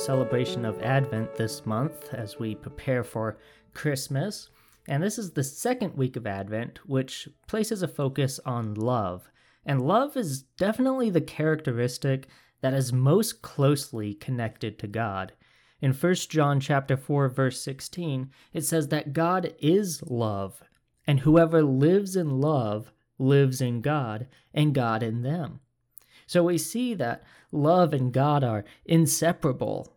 celebration of Advent this month as we prepare for Christmas. And this is the second week of Advent, which places a focus on love. And love is definitely the characteristic that is most closely connected to God. In 1 John chapter 4 verse 16, it says that God is love, and whoever lives in love lives in God, and God in them. So we see that love and God are inseparable,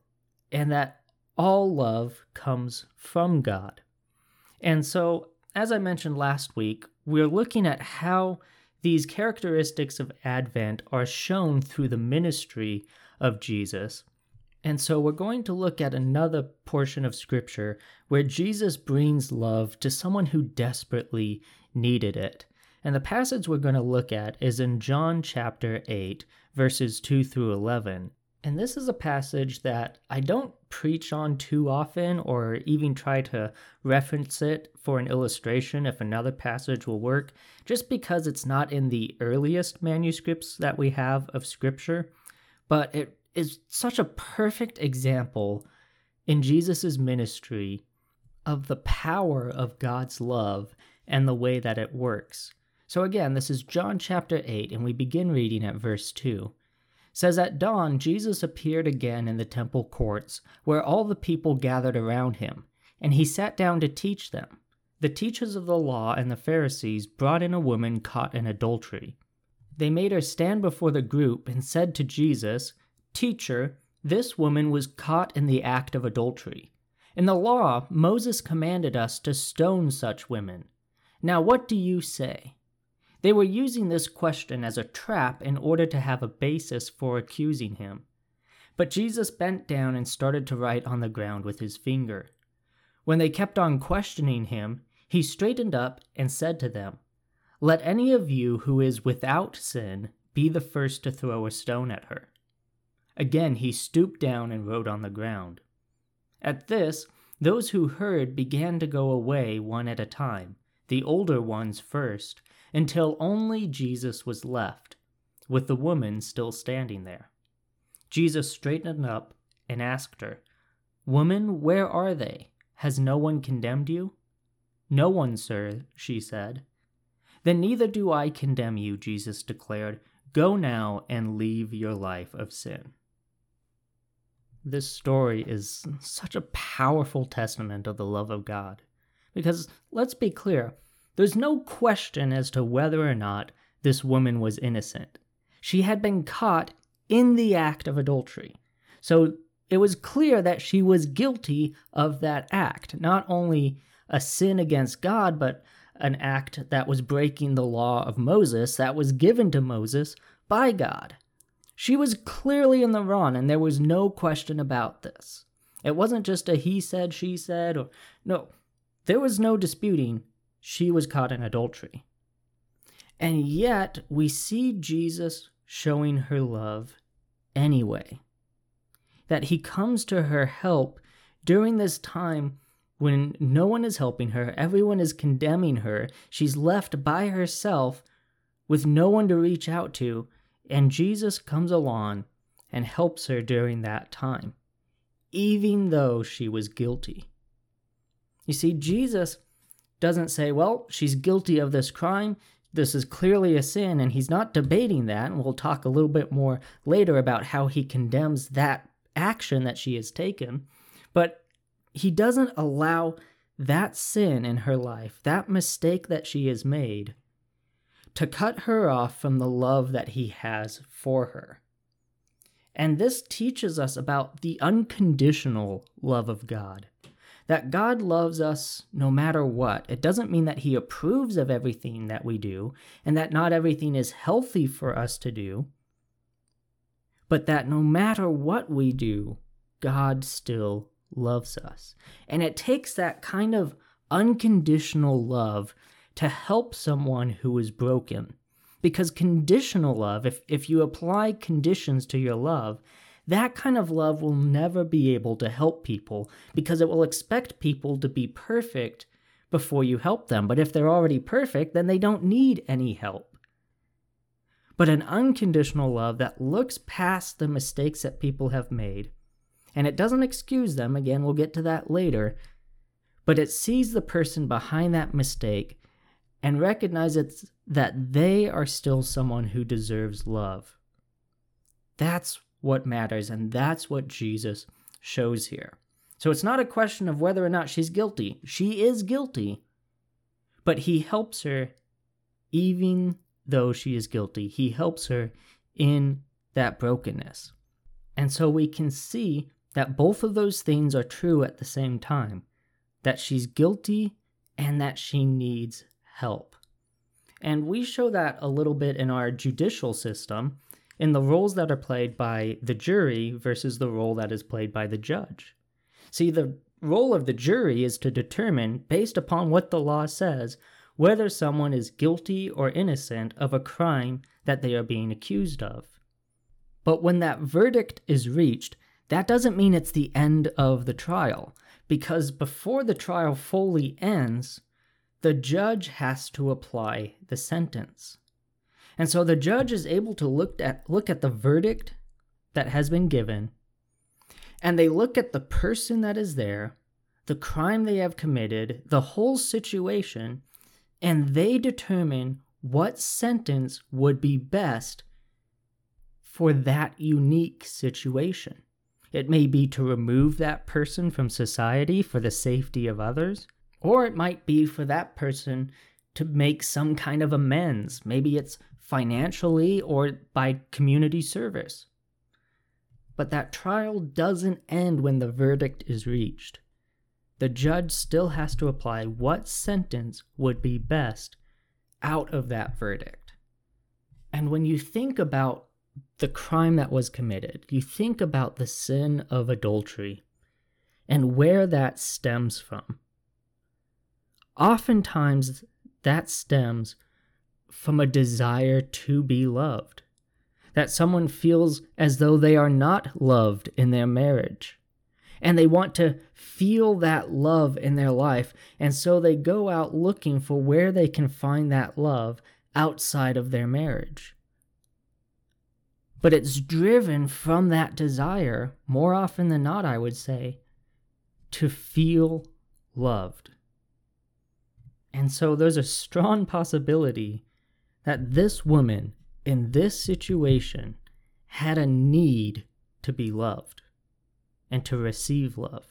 and that all love comes from God. And so, as I mentioned last week, we're looking at how these characteristics of Advent are shown through the ministry of Jesus. And so we're going to look at another portion of Scripture where Jesus brings love to someone who desperately needed it. And the passage we're going to look at is in John chapter 8, verses 2 through 11. And this is a passage that I don't preach on too often or even try to reference it for an illustration if another passage will work, just because it's not in the earliest manuscripts that we have of Scripture. But it is such a perfect example in Jesus' ministry of the power of God's love and the way that it works. So again, this is John chapter 8, and we begin reading at verse 2 says at dawn Jesus appeared again in the temple courts, where all the people gathered around him, and he sat down to teach them. The teachers of the law and the Pharisees brought in a woman caught in adultery. They made her stand before the group and said to Jesus, Teacher, this woman was caught in the act of adultery. In the law, Moses commanded us to stone such women. Now what do you say? They were using this question as a trap in order to have a basis for accusing him. But Jesus bent down and started to write on the ground with his finger. When they kept on questioning him, he straightened up and said to them, Let any of you who is without sin be the first to throw a stone at her. Again he stooped down and wrote on the ground. At this, those who heard began to go away one at a time, the older ones first, until only Jesus was left, with the woman still standing there. Jesus straightened up and asked her, Woman, where are they? Has no one condemned you? No one, sir, she said. Then neither do I condemn you, Jesus declared. Go now and leave your life of sin. This story is such a powerful testament of the love of God. Because let's be clear, there's no question as to whether or not this woman was innocent. She had been caught in the act of adultery. So it was clear that she was guilty of that act, not only a sin against God, but an act that was breaking the law of Moses that was given to Moses by God. She was clearly in the wrong, and there was no question about this. It wasn't just a he said, she said, or no, there was no disputing she was caught in adultery. And yet, we see Jesus showing her love anyway. That he comes to her help during this time when no one is helping her, everyone is condemning her, she's left by herself with no one to reach out to, and Jesus comes along and helps her during that time, even though she was guilty. You see, Jesus doesn't say, well, she's guilty of this crime. This is clearly a sin, and he's not debating that. And we'll talk a little bit more later about how he condemns that action that she has taken. But he doesn't allow that sin in her life, that mistake that she has made, to cut her off from the love that he has for her. And this teaches us about the unconditional love of God that God loves us no matter what. It doesn't mean that He approves of everything that we do and that not everything is healthy for us to do, but that no matter what we do, God still loves us. And it takes that kind of unconditional love to help someone who is broken. Because conditional love, if, if you apply conditions to your love, that kind of love will never be able to help people because it will expect people to be perfect before you help them. But if they're already perfect, then they don't need any help. But an unconditional love that looks past the mistakes that people have made And it doesn't excuse them, again, we'll get to that later, but it sees the person behind that mistake and recognizes that they are still someone who deserves love. That's what matters, and that's what Jesus shows here. So it's not a question of whether or not she's guilty. She is guilty, but he helps her even though she is guilty. He helps her in that brokenness. And so we can see that both of those things are true at the same time that she's guilty and that she needs help. And we show that a little bit in our judicial system in the roles that are played by the jury versus the role that is played by the judge. See, the role of the jury is to determine, based upon what the law says, whether someone is guilty or innocent of a crime that they are being accused of. But when that verdict is reached, that doesn't mean it's the end of the trial, because before the trial fully ends, the judge has to apply the sentence. And so the judge is able to look at look at the verdict that has been given, and they look at the person that is there, the crime they have committed, the whole situation, and they determine what sentence would be best for that unique situation. It may be to remove that person from society for the safety of others, or it might be for that person to make some kind of amends. Maybe it's financially or by community service. But that trial doesn't end when the verdict is reached. The judge still has to apply what sentence would be best out of that verdict. And when you think about the crime that was committed, you think about the sin of adultery and where that stems from. Oftentimes, that stems from a desire to be loved. That someone feels as though they are not loved in their marriage. And they want to feel that love in their life. And so they go out looking for where they can find that love outside of their marriage. But it's driven from that desire, more often than not, I would say, to feel loved. And so there's a strong possibility that this woman in this situation had a need to be loved and to receive love.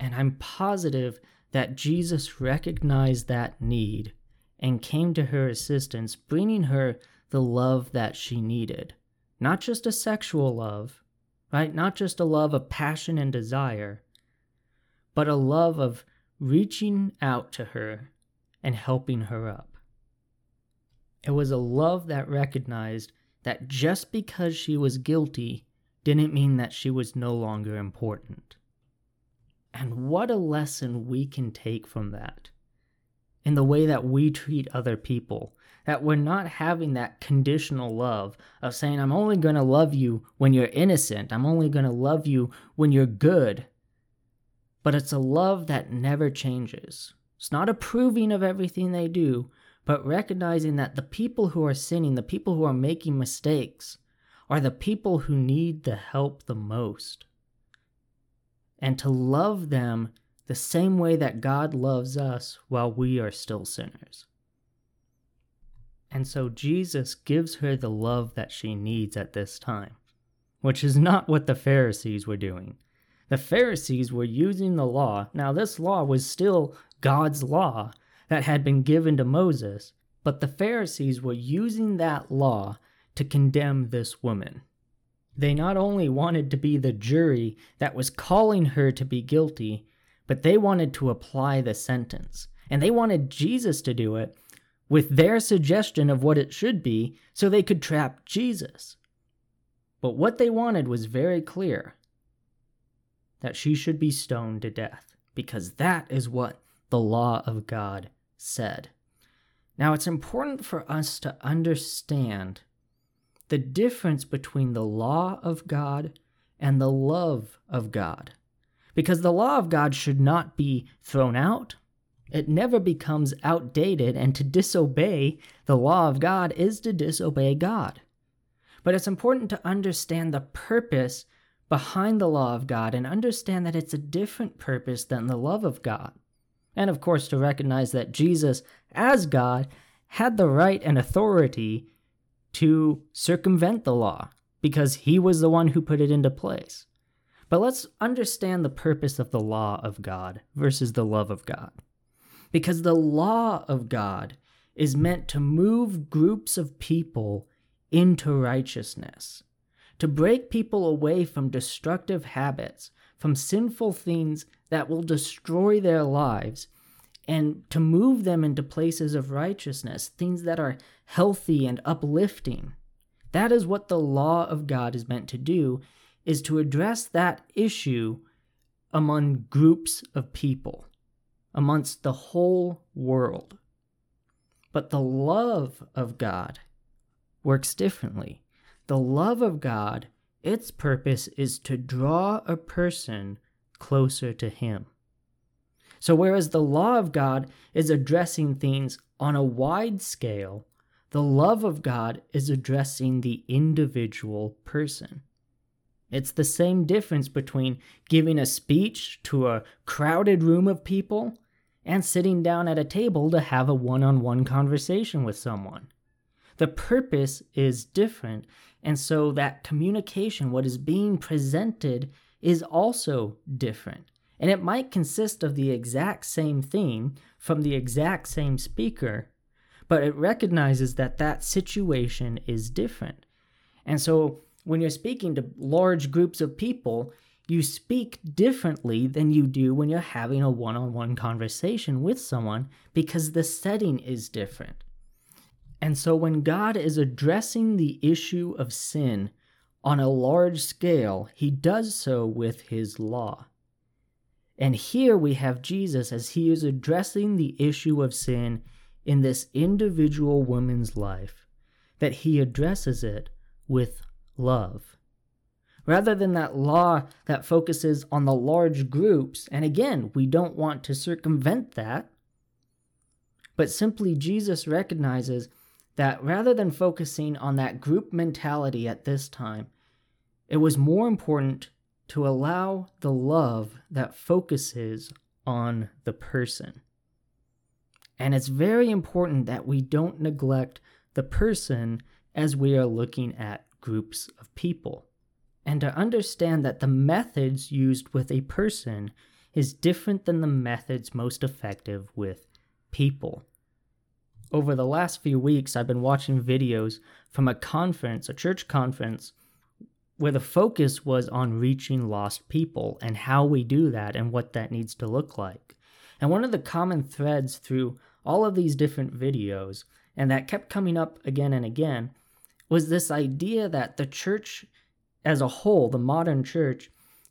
And I'm positive that Jesus recognized that need and came to her assistance, bringing her the love that she needed. Not just a sexual love, right? Not just a love of passion and desire, but a love of reaching out to her and helping her up. It was a love that recognized that just because she was guilty didn't mean that she was no longer important. And what a lesson we can take from that in the way that we treat other people. That we're not having that conditional love of saying, I'm only going to love you when you're innocent. I'm only going to love you when you're good but it's a love that never changes. It's not approving of everything they do, but recognizing that the people who are sinning, the people who are making mistakes, are the people who need the help the most. And to love them the same way that God loves us while we are still sinners. And so Jesus gives her the love that she needs at this time, which is not what the Pharisees were doing. The Pharisees were using the law. Now, this law was still God's law that had been given to Moses, but the Pharisees were using that law to condemn this woman. They not only wanted to be the jury that was calling her to be guilty, but they wanted to apply the sentence. And they wanted Jesus to do it with their suggestion of what it should be so they could trap Jesus. But what they wanted was very clear that she should be stoned to death, because that is what the law of God said. Now, it's important for us to understand the difference between the law of God and the love of God. Because the law of God should not be thrown out, it never becomes outdated, and to disobey the law of God is to disobey God. But it's important to understand the purpose behind the law of God and understand that it's a different purpose than the love of God. And of course, to recognize that Jesus, as God, had the right and authority to circumvent the law because he was the one who put it into place. But let's understand the purpose of the law of God versus the love of God. Because the law of God is meant to move groups of people into righteousness to break people away from destructive habits, from sinful things that will destroy their lives, and to move them into places of righteousness, things that are healthy and uplifting. That is what the law of God is meant to do, is to address that issue among groups of people, amongst the whole world. But the love of God works differently. The love of God, its purpose is to draw a person closer to Him. So, whereas the law of God is addressing things on a wide scale, the love of God is addressing the individual person. It's the same difference between giving a speech to a crowded room of people and sitting down at a table to have a one on one conversation with someone. The purpose is different, and so that communication, what is being presented, is also different. And it might consist of the exact same theme from the exact same speaker, but it recognizes that that situation is different. And so when you're speaking to large groups of people, you speak differently than you do when you're having a one on one conversation with someone because the setting is different. And so when God is addressing the issue of sin on a large scale, he does so with his law. And here we have Jesus as he is addressing the issue of sin in this individual woman's life, that he addresses it with love. Rather than that law that focuses on the large groups, and again, we don't want to circumvent that, but simply Jesus recognizes that rather than focusing on that group mentality at this time, it was more important to allow the love that focuses on the person. And it's very important that we don't neglect the person as we are looking at groups of people. And to understand that the methods used with a person is different than the methods most effective with people over the last few weeks, I've been watching videos from a conference, a church conference, where the focus was on reaching lost people and how we do that and what that needs to look like. And one of the common threads through all of these different videos, and that kept coming up again and again, was this idea that the church as a whole, the modern church,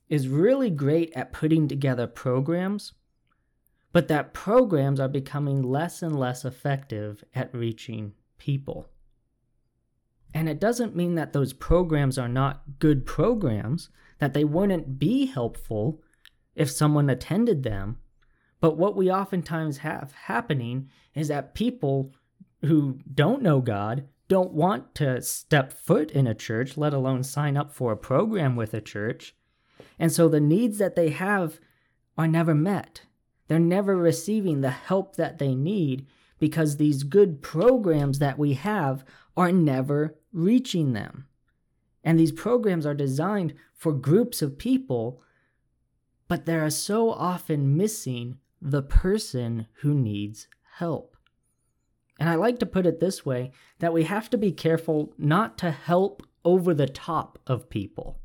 is really great at putting together programs but that programs are becoming less and less effective at reaching people. And it doesn't mean that those programs are not good programs, that they wouldn't be helpful if someone attended them. But what we oftentimes have happening is that people who don't know God don't want to step foot in a church, let alone sign up for a program with a church. And so the needs that they have are never met. They're never receiving the help that they need because these good programs that we have are never reaching them. And these programs are designed for groups of people, but they are so often missing the person who needs help. And I like to put it this way that we have to be careful not to help over the top of people.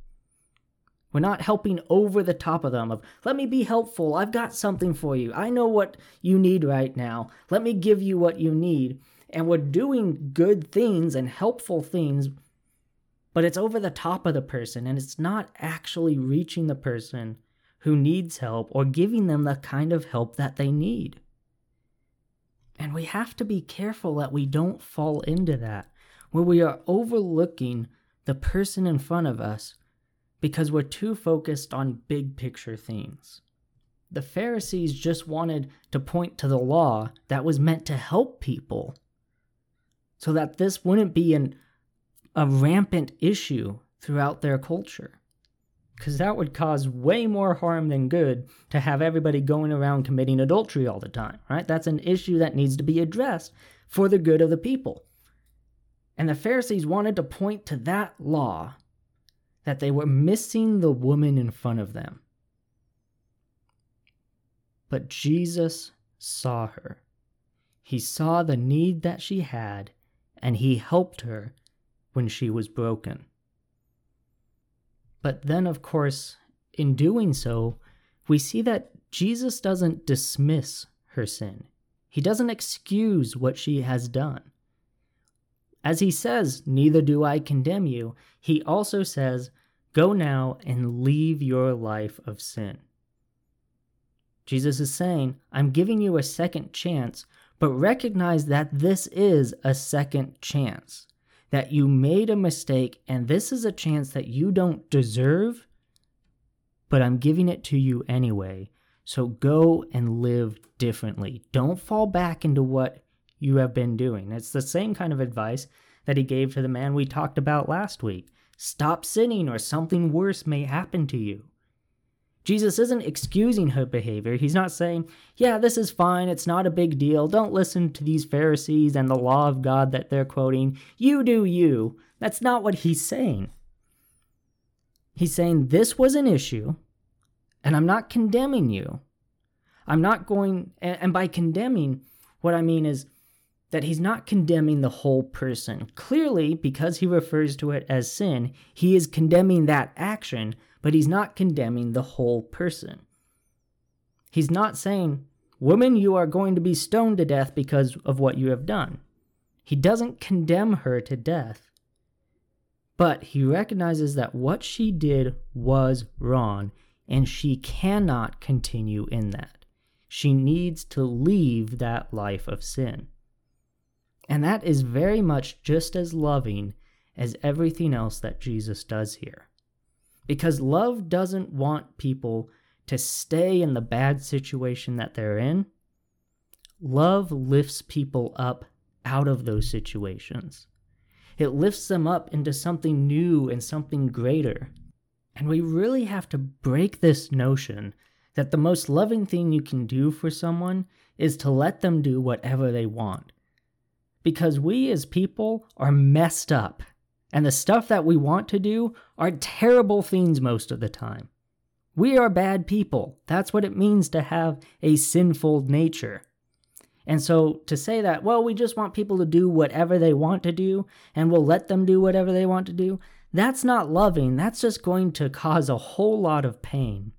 We're not helping over the top of them of, let me be helpful. I've got something for you. I know what you need right now. Let me give you what you need. And we're doing good things and helpful things, but it's over the top of the person and it's not actually reaching the person who needs help or giving them the kind of help that they need. And we have to be careful that we don't fall into that, where we are overlooking the person in front of us because we're too focused on big picture things. The Pharisees just wanted to point to the law that was meant to help people so that this wouldn't be an, a rampant issue throughout their culture. because that would cause way more harm than good to have everybody going around committing adultery all the time, right? That's an issue that needs to be addressed for the good of the people. And the Pharisees wanted to point to that law that they were missing the woman in front of them. But Jesus saw her. He saw the need that she had, and he helped her when she was broken. But then, of course, in doing so, we see that Jesus doesn't dismiss her sin. He doesn't excuse what she has done. As he says, Neither do I condemn you, he also says, Go now and leave your life of sin. Jesus is saying, I'm giving you a second chance, but recognize that this is a second chance that you made a mistake and this is a chance that you don't deserve, but I'm giving it to you anyway. So go and live differently. Don't fall back into what you have been doing. It's the same kind of advice that he gave to the man we talked about last week. Stop sinning or something worse may happen to you. Jesus isn't excusing her behavior. He's not saying, yeah, this is fine. It's not a big deal. Don't listen to these Pharisees and the law of God that they're quoting. You do you. That's not what he's saying. He's saying this was an issue, and I'm not condemning you. I'm not going, and by condemning, what I mean is that he's not condemning the whole person. Clearly, because he refers to it as sin, he is condemning that action but he's not condemning the whole person. He's not saying, Woman, you are going to be stoned to death because of what you have done. He doesn't condemn her to death, but he recognizes that what she did was wrong and she cannot continue in that. She needs to leave that life of sin. And that is very much just as loving as everything else that Jesus does here. Because love doesn't want people to stay in the bad situation that they're in. Love lifts people up out of those situations. It lifts them up into something new and something greater. And we really have to break this notion that the most loving thing you can do for someone is to let them do whatever they want. Because we as people are messed up and the stuff that we want to do are terrible things most of the time. We are bad people. That's what it means to have a sinful nature. And so to say that, well, we just want people to do whatever they want to do and we'll let them do whatever they want to do, that's not loving. That's just going to cause a whole lot of pain.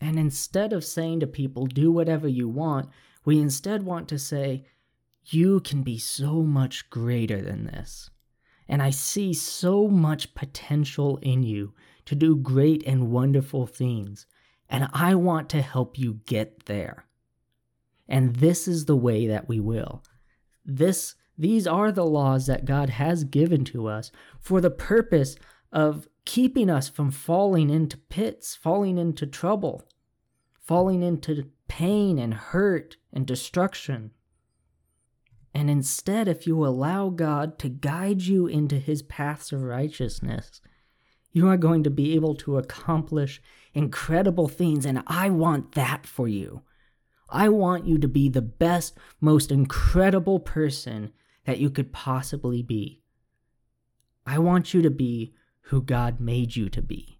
And instead of saying to people, do whatever you want, we instead want to say, you can be so much greater than this and I see so much potential in you to do great and wonderful things, and I want to help you get there. And this is the way that we will. This these are the laws that God has given to us for the purpose of keeping us from falling into pits, falling into trouble, falling into pain and hurt and destruction. And instead, if you allow God to guide you into his paths of righteousness, you are going to be able to accomplish incredible things. And I want that for you. I want you to be the best, most incredible person that you could possibly be. I want you to be who God made you to be.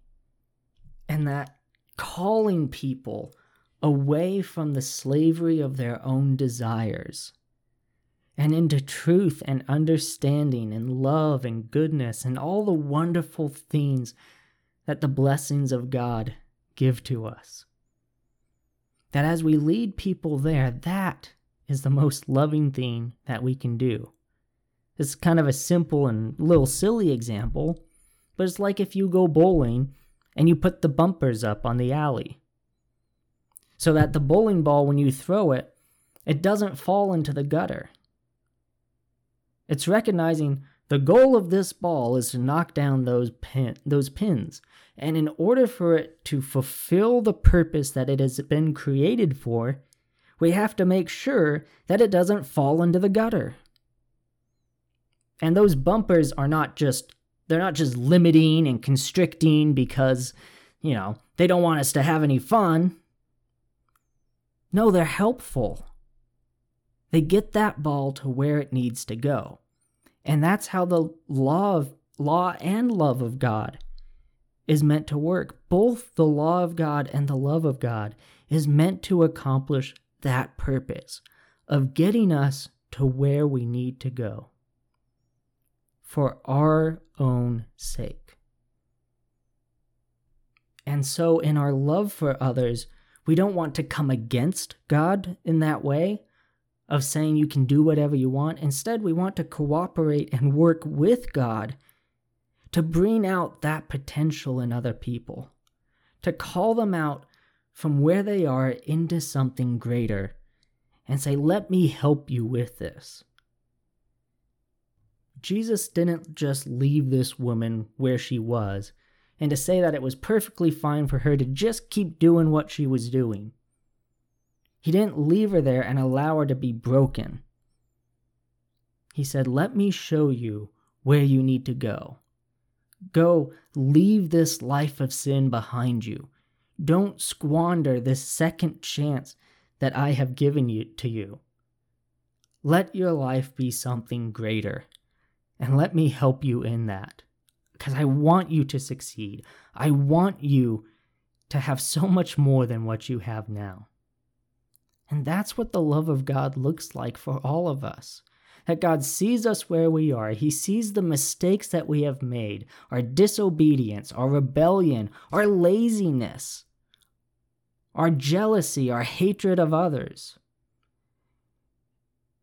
And that calling people away from the slavery of their own desires and into truth and understanding and love and goodness and all the wonderful things that the blessings of God give to us. That as we lead people there, that is the most loving thing that we can do. It's kind of a simple and little silly example, but it's like if you go bowling and you put the bumpers up on the alley. So that the bowling ball, when you throw it, it doesn't fall into the gutter. It's recognizing the goal of this ball is to knock down those pin, those pins. And in order for it to fulfill the purpose that it has been created for, we have to make sure that it doesn't fall into the gutter. And those bumpers are not just they're not just limiting and constricting because, you know, they don't want us to have any fun. No, they're helpful. They get that ball to where it needs to go. And that's how the law of law and love of God is meant to work. Both the law of God and the love of God is meant to accomplish that purpose of getting us to where we need to go for our own sake. And so, in our love for others, we don't want to come against God in that way of saying you can do whatever you want. Instead, we want to cooperate and work with God to bring out that potential in other people, to call them out from where they are into something greater and say, Let me help you with this. Jesus didn't just leave this woman where she was and to say that it was perfectly fine for her to just keep doing what she was doing. He didn't leave her there and allow her to be broken. He said, Let me show you where you need to go. Go leave this life of sin behind you. Don't squander this second chance that I have given you to you. Let your life be something greater, and let me help you in that. Because I want you to succeed. I want you to have so much more than what you have now. And that's what the love of God looks like for all of us. That God sees us where we are. He sees the mistakes that we have made, our disobedience, our rebellion, our laziness, our jealousy, our hatred of others.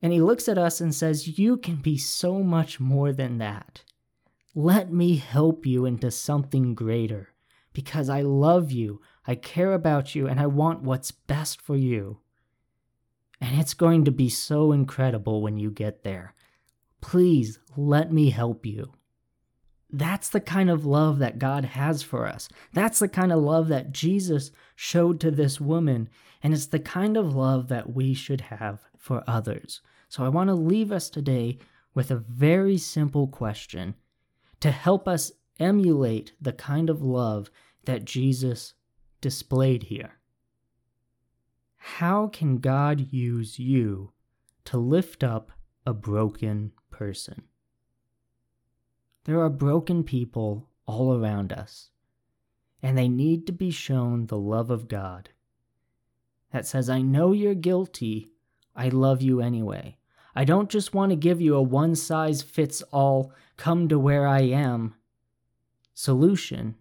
And He looks at us and says, You can be so much more than that. Let me help you into something greater because I love you, I care about you, and I want what's best for you. And it's going to be so incredible when you get there. Please let me help you. That's the kind of love that God has for us. That's the kind of love that Jesus showed to this woman. And it's the kind of love that we should have for others. So I want to leave us today with a very simple question to help us emulate the kind of love that Jesus displayed here. How can God use you to lift up a broken person? There are broken people all around us, and they need to be shown the love of God that says, I know you're guilty, I love you anyway. I don't just want to give you a one size fits all, come to where I am solution.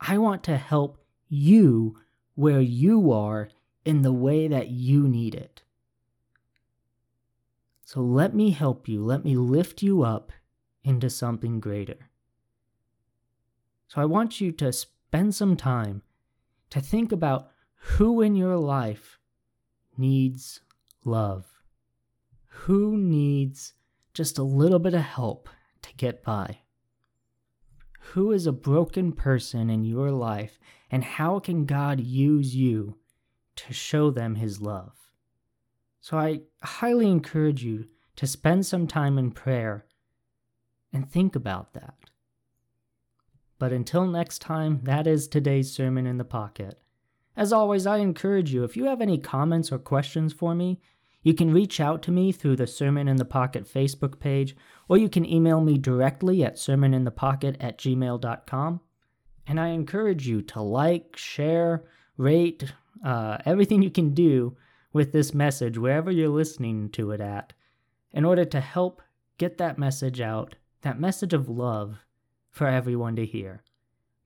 I want to help you where you are in the way that you need it. So let me help you. Let me lift you up into something greater. So I want you to spend some time to think about who in your life needs love. Who needs just a little bit of help to get by? Who is a broken person in your life, and how can God use you to show them his love. So I highly encourage you to spend some time in prayer and think about that. But until next time, that is today's sermon in the pocket. As always, I encourage you if you have any comments or questions for me, you can reach out to me through the Sermon in the Pocket Facebook page, or you can email me directly at sermoninthepocket at gmail.com. And I encourage you to like, share, rate, uh, everything you can do with this message, wherever you're listening to it at, in order to help get that message out, that message of love for everyone to hear.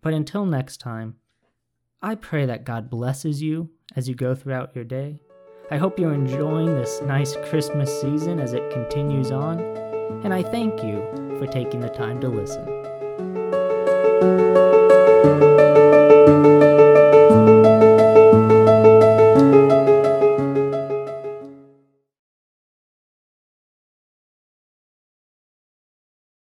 But until next time, I pray that God blesses you as you go throughout your day. I hope you're enjoying this nice Christmas season as it continues on, and I thank you for taking the time to listen.